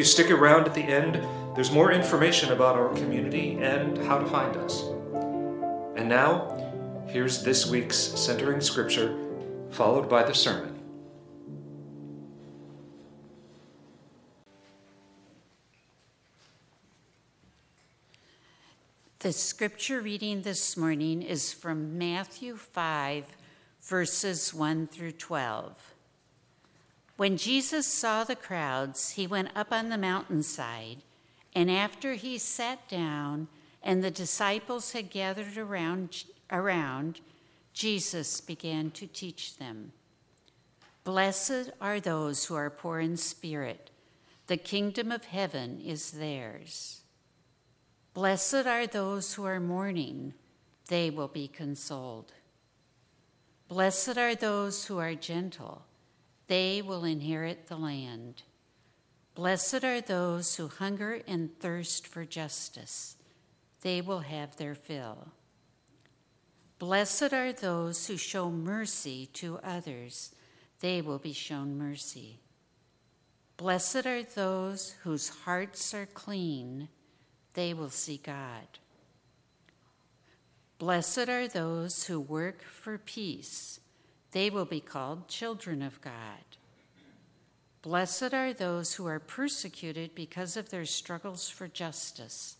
you. Stick around at the end, there's more information about our community and how to find us. And now, here's this week's centering scripture, followed by the sermon. The scripture reading this morning is from Matthew 5, verses 1 through 12. When Jesus saw the crowds, he went up on the mountainside, and after he sat down and the disciples had gathered around, around Jesus began to teach them. Blessed are those who are poor in spirit, the kingdom of heaven is theirs. Blessed are those who are mourning, they will be consoled. Blessed are those who are gentle, they will inherit the land. Blessed are those who hunger and thirst for justice, they will have their fill. Blessed are those who show mercy to others, they will be shown mercy. Blessed are those whose hearts are clean they will see God. Blessed are those who work for peace, they will be called children of God. Blessed are those who are persecuted because of their struggles for justice.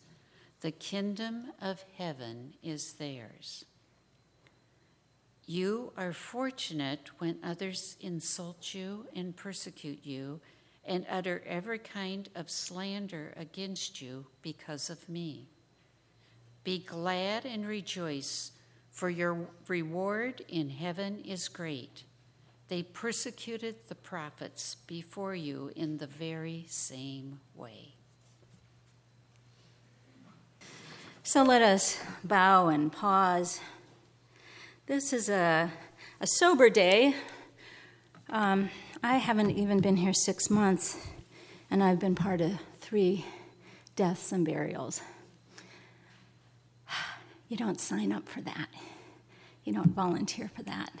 The kingdom of heaven is theirs. You are fortunate when others insult you and persecute you and utter every kind of slander against you because of me. Be glad and rejoice, for your reward in heaven is great. They persecuted the prophets before you in the very same way. So let us bow and pause. This is a, a sober day. Um, I haven't even been here six months, and I've been part of three deaths and burials. You don't sign up for that, you don't volunteer for that.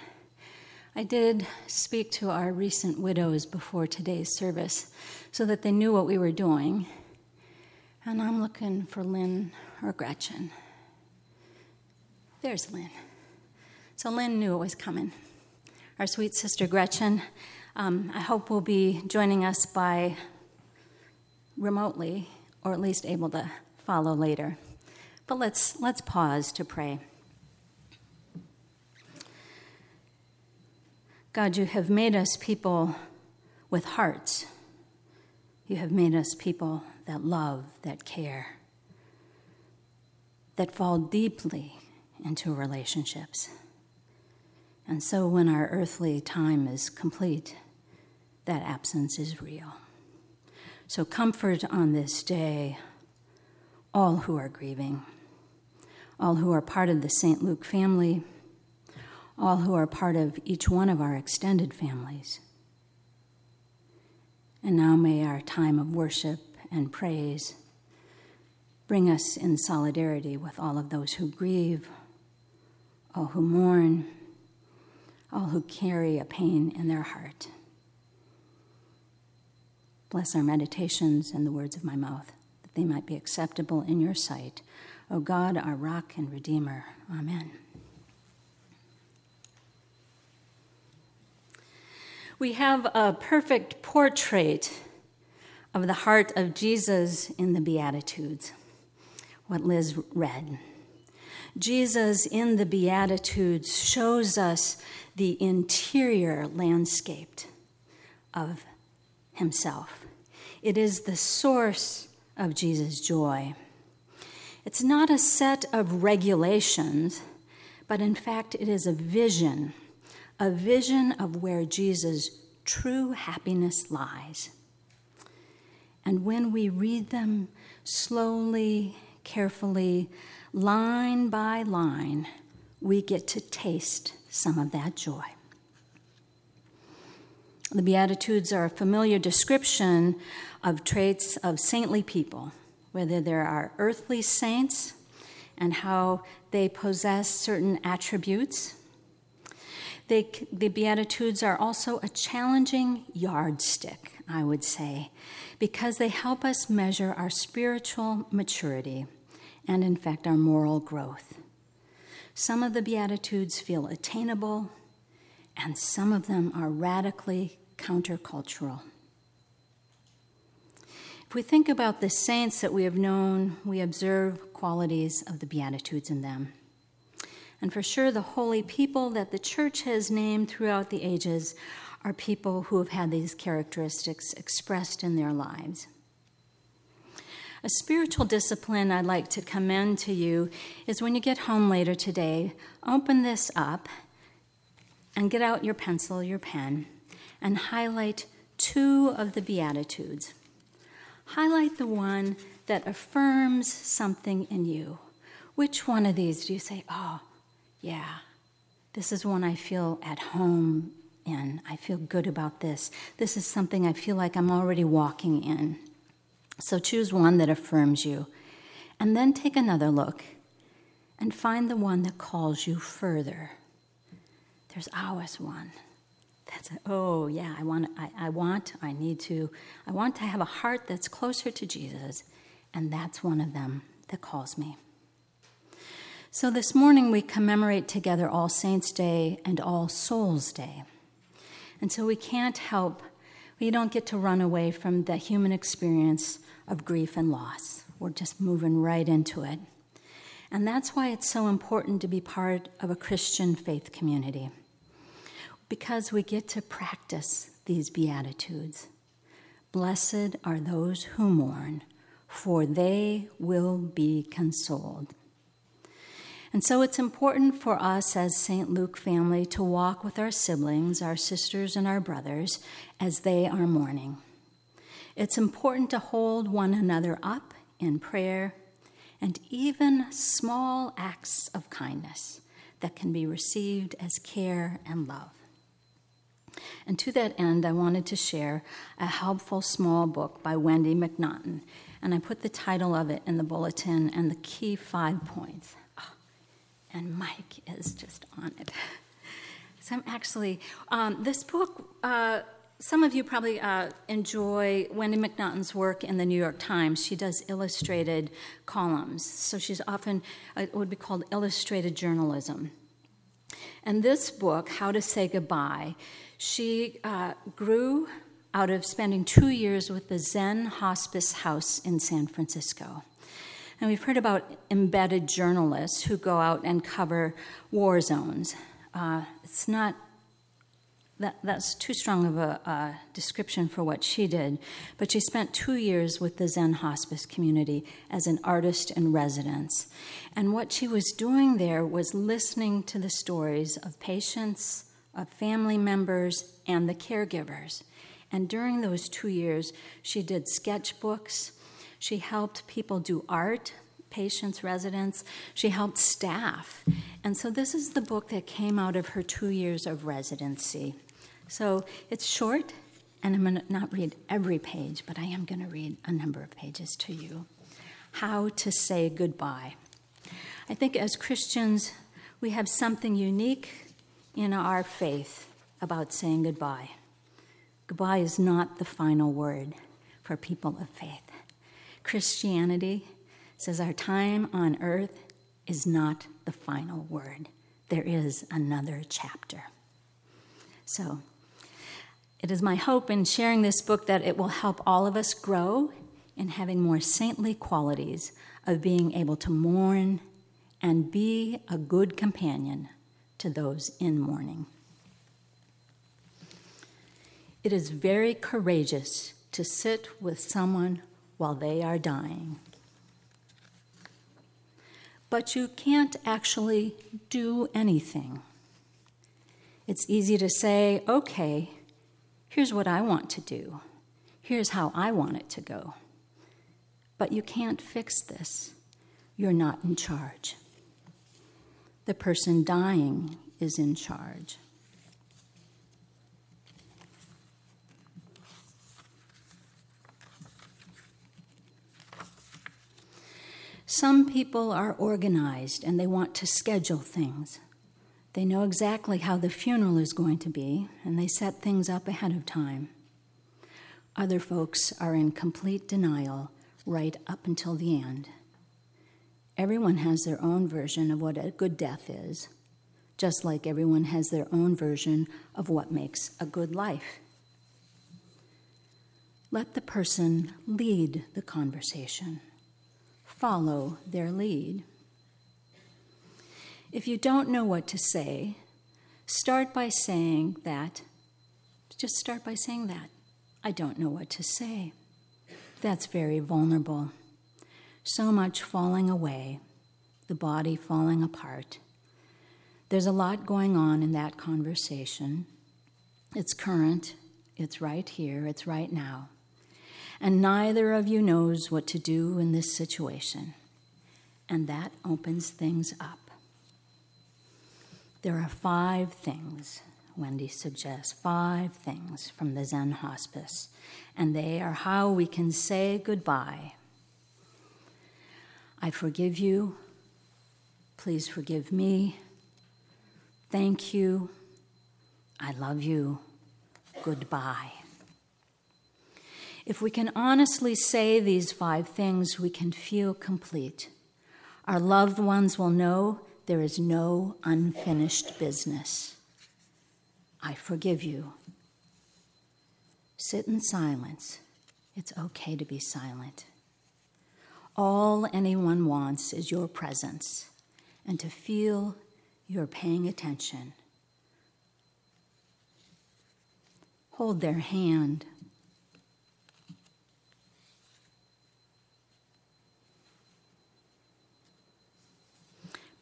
I did speak to our recent widows before today's service so that they knew what we were doing. And I'm looking for Lynn or Gretchen. There's Lynn. So Lynn knew it was coming. Our sweet sister Gretchen um, I hope will be joining us by remotely, or at least able to follow later. But let's, let's pause to pray. God, you have made us people with hearts. You have made us people that love, that care, that fall deeply into relationships. And so when our earthly time is complete, that absence is real. So comfort on this day all who are grieving, all who are part of the St. Luke family, all who are part of each one of our extended families. And now may our time of worship and praise bring us in solidarity with all of those who grieve, all who mourn, all who carry a pain in their heart. Bless our meditations and the words of my mouth, they might be acceptable in your sight. O God, our rock and redeemer. Amen. We have a perfect portrait of the heart of Jesus in the Beatitudes, what Liz read. Jesus in the Beatitudes shows us the interior landscape of himself. It is the source of Jesus' joy. It's not a set of regulations, but in fact, it is a vision, a vision of where Jesus' true happiness lies. And when we read them slowly, carefully, line by line, we get to taste some of that joy. The Beatitudes are a familiar description of traits of saintly people, whether there are earthly saints and how they possess certain attributes. They, the Beatitudes are also a challenging yardstick, I would say, because they help us measure our spiritual maturity and, in fact, our moral growth. Some of the Beatitudes feel attainable, and some of them are radically countercultural. If we think about the saints that we have known, we observe qualities of the Beatitudes in them. And for sure, the holy people that the church has named throughout the ages are people who have had these characteristics expressed in their lives. A spiritual discipline I'd like to commend to you is when you get home later today, open this up and get out your pencil, your pen, and highlight two of the Beatitudes highlight the one that affirms something in you. Which one of these do you say, oh, yeah, this is one I feel at home in. I feel good about this. This is something I feel like I'm already walking in. So choose one that affirms you. And then take another look and find the one that calls you further. There's always one that's a, oh yeah i want I, I want i need to i want to have a heart that's closer to jesus and that's one of them that calls me. So this morning we commemorate together all saints day and all souls day. And so we can't help we don't get to run away from the human experience of grief and loss. We're just moving right into it. And that's why it's so important to be part of a christian faith community because we get to practice these Beatitudes. Blessed are those who mourn, for they will be consoled. And so it's important for us as St. Luke family to walk with our siblings, our sisters, and our brothers as they are mourning. It's important to hold one another up in prayer and even small acts of kindness that can be received as care and love. And to that end, I wanted to share a helpful small book by Wendy MacNaughton. And I put the title of it in the bulletin and the key five points. Oh, and Mike is just on it. So I'm actually, um, this book, uh, some of you probably uh, enjoy Wendy MacNaughton's work in the New York Times. She does illustrated columns. So she's often, uh, it would be called illustrated journalism. And this book, How to Say Goodbye, she uh, grew out of spending two years with the Zen Hospice House in San Francisco. And we've heard about embedded journalists who go out and cover war zones. Uh, it's not that, that's too strong of a, a, description for what she did, but she spent two years with the Zen hospice community as an artist in residence. And what she was doing there was listening to the stories of patients, of family members and the caregivers. And during those two years, she did sketchbooks. She helped people do art, patients, residents. She helped staff. And so, this is the book that came out of her two years of residency. So, it's short, and I'm going to not read every page, but I am going to read a number of pages to you. How to Say Goodbye. I think as Christians, we have something unique in our faith about saying goodbye. Goodbye is not the final word for people of faith. Christianity says our time on earth is not the final word, there is another chapter. So, it is my hope in sharing this book that it will help all of us grow in having more saintly qualities of being able to mourn and be a good companion to those in mourning. It is very courageous to sit with someone while they are dying. But you can't actually do anything. It's easy to say, okay, here's what I want to do, here's how I want it to go. But you can't fix this. You're not in charge the person dying is in charge. Some people are organized and they want to schedule things. They know exactly how the funeral is going to be, and they set things up ahead of time. Other folks are in complete denial right up until the end. Everyone has their own version of what a good death is, just like everyone has their own version of what makes a good life. Let the person lead the conversation, follow their lead. If you don't know what to say, start by saying that. Just start by saying that. I don't know what to say. That's very vulnerable. So much falling away, the body falling apart. There's a lot going on in that conversation. It's current, it's right here, it's right now and neither of you knows what to do in this situation. And that opens things up. There are five things, Wendy suggests, five things from the Zen hospice, and they are how we can say goodbye. I forgive you. Please forgive me. Thank you. I love you. Goodbye. If we can honestly say these five things, we can feel complete. Our loved ones will know there is no unfinished business. I forgive you. Sit in silence. It's okay to be silent. All anyone wants is your presence and to feel you're paying attention. Hold their hand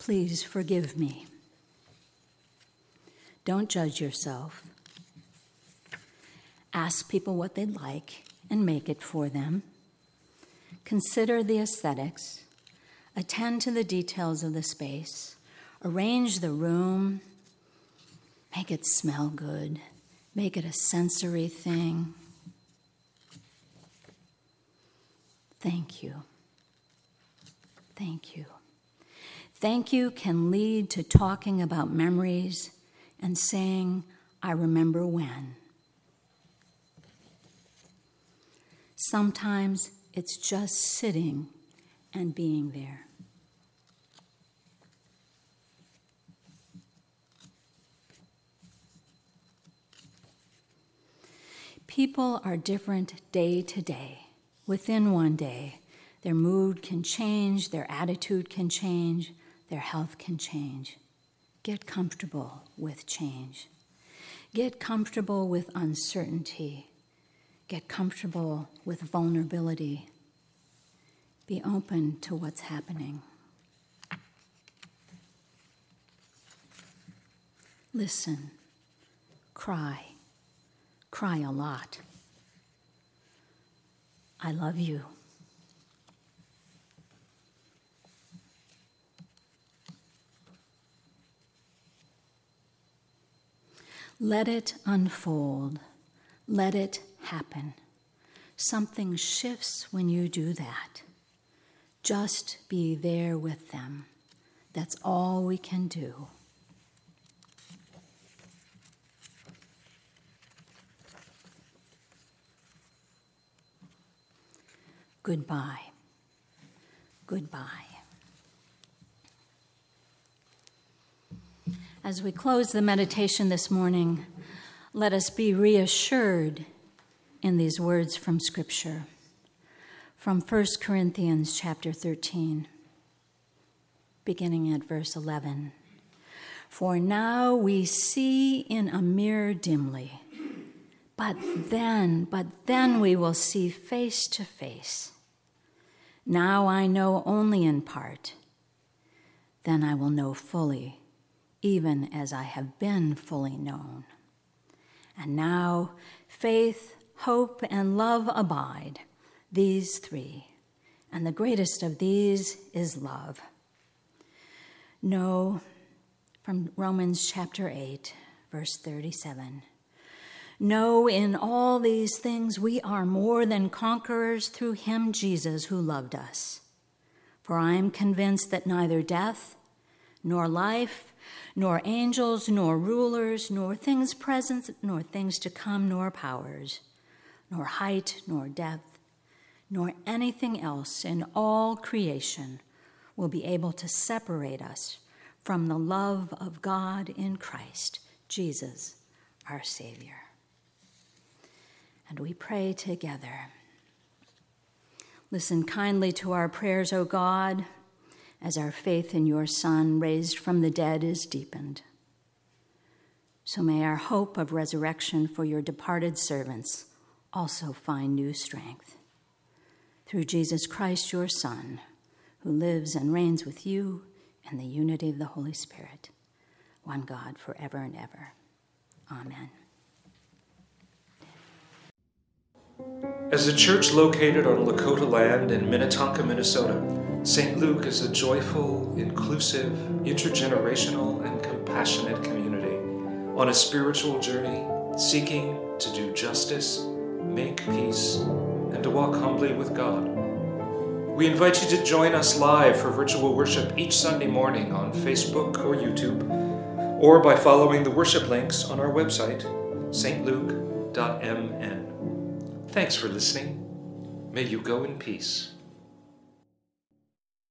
Please forgive me. Don't judge yourself. Ask people what they'd like and make it for them. Consider the aesthetics. Attend to the details of the space. Arrange the room. Make it smell good. Make it a sensory thing. Thank you. Thank you. Thank you can lead to talking about memories and saying, I remember when. Sometimes it's just sitting and being there. People are different day to day, within one day. Their mood can change, their attitude can change, their health can change. Get comfortable with change. Get comfortable with uncertainty. Get comfortable with vulnerability. Be open to what's happening. Listen. Cry. Cry a lot. I love you. Let it unfold. Let it happen. Something shifts when you do that. Just be there with them. That's all we can do. Goodbye. Goodbye. As we close the meditation this morning, let us be reassured in these words from Scripture. From 1 Corinthians chapter 13, beginning at verse 11. For now we see in a mirror dimly, but then, but then we will see face to face. Now I know only in part, then I will know fully even as I have been fully known. And now faith, hope, and love abide, these three, and the greatest of these is love. No, from Romans chapter 8, verse 37. No, in all these things we are more than conquerors through him, Jesus, who loved us. For I am convinced that neither death, nor life, nor angels, nor rulers, nor things present, nor things to come, nor powers, nor height, nor depth, nor anything else in all creation will be able to separate us from the love of God in Christ, Jesus, our Savior. And we pray together. Listen kindly to our prayers, O God, as our faith in your Son, raised from the dead, is deepened. So may our hope of resurrection for your departed servants also find new strength. Through Jesus Christ, your Son, who lives and reigns with you in the unity of the Holy Spirit, one God forever and ever. Amen. As a church located on Lakota land in Minnetonka, Minnesota, St. Luke is a joyful, inclusive, intergenerational, and compassionate community on a spiritual journey seeking to do justice, make peace, and to walk humbly with God. We invite you to join us live for virtual worship each Sunday morning on Facebook or YouTube, or by following the worship links on our website, stluke.mn. Thanks for listening. May you go in peace.